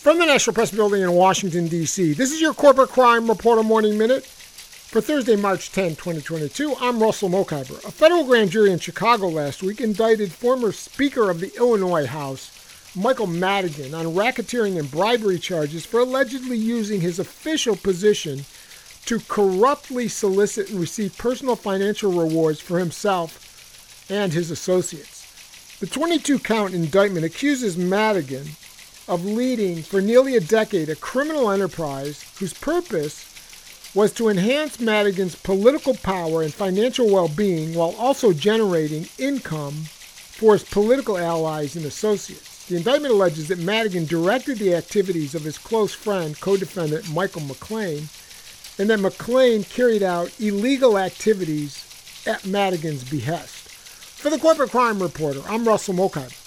From the National Press Building in Washington, D.C., this is your Corporate Crime Reporter Morning Minute. For Thursday, March 10, 2022, I'm Russell Mokhiber. A federal grand jury in Chicago last week indicted former Speaker of the Illinois House, Michael Madigan, on racketeering and bribery charges for allegedly using his official position to corruptly solicit and receive personal financial rewards for himself and his associates. The 22 count indictment accuses Madigan of leading for nearly a decade a criminal enterprise whose purpose was to enhance Madigan's political power and financial well being while also generating income for his political allies and associates. The indictment alleges that Madigan directed the activities of his close friend, co defendant Michael McClain, and that McClain carried out illegal activities at Madigan's behest. For the Corporate Crime Reporter, I'm Russell Mokhiber.